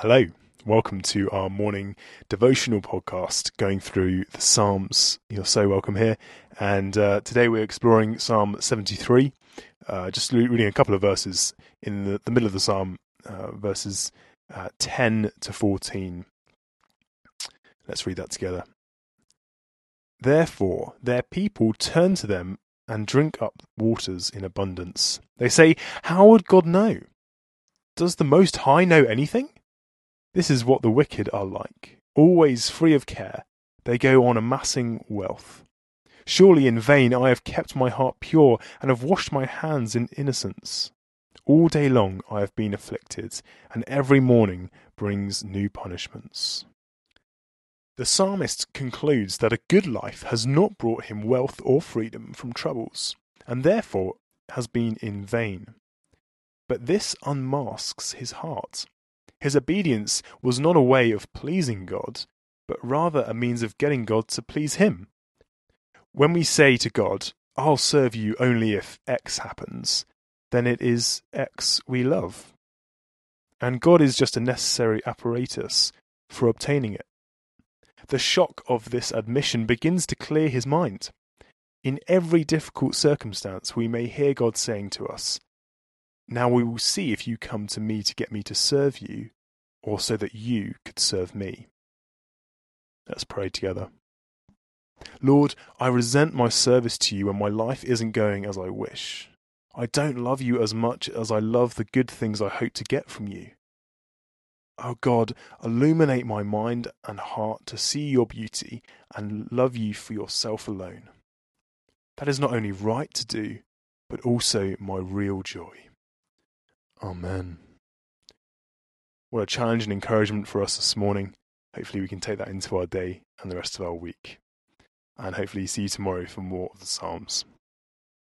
Hello, welcome to our morning devotional podcast going through the Psalms. You're so welcome here. And uh, today we're exploring Psalm 73, uh, just reading a couple of verses in the, the middle of the Psalm, uh, verses uh, 10 to 14. Let's read that together. Therefore, their people turn to them and drink up waters in abundance. They say, How would God know? Does the Most High know anything? This is what the wicked are like. Always free of care, they go on amassing wealth. Surely in vain I have kept my heart pure and have washed my hands in innocence. All day long I have been afflicted, and every morning brings new punishments. The psalmist concludes that a good life has not brought him wealth or freedom from troubles, and therefore has been in vain. But this unmasks his heart. His obedience was not a way of pleasing God, but rather a means of getting God to please him. When we say to God, I'll serve you only if X happens, then it is X we love. And God is just a necessary apparatus for obtaining it. The shock of this admission begins to clear his mind. In every difficult circumstance, we may hear God saying to us, Now we will see if you come to me to get me to serve you, or so that you could serve me. Let's pray together. Lord, I resent my service to you when my life isn't going as I wish. I don't love you as much as I love the good things I hope to get from you. Oh God, illuminate my mind and heart to see your beauty and love you for yourself alone. That is not only right to do, but also my real joy. Amen. What a challenge and encouragement for us this morning. Hopefully, we can take that into our day and the rest of our week. And hopefully, see you tomorrow for more of the Psalms.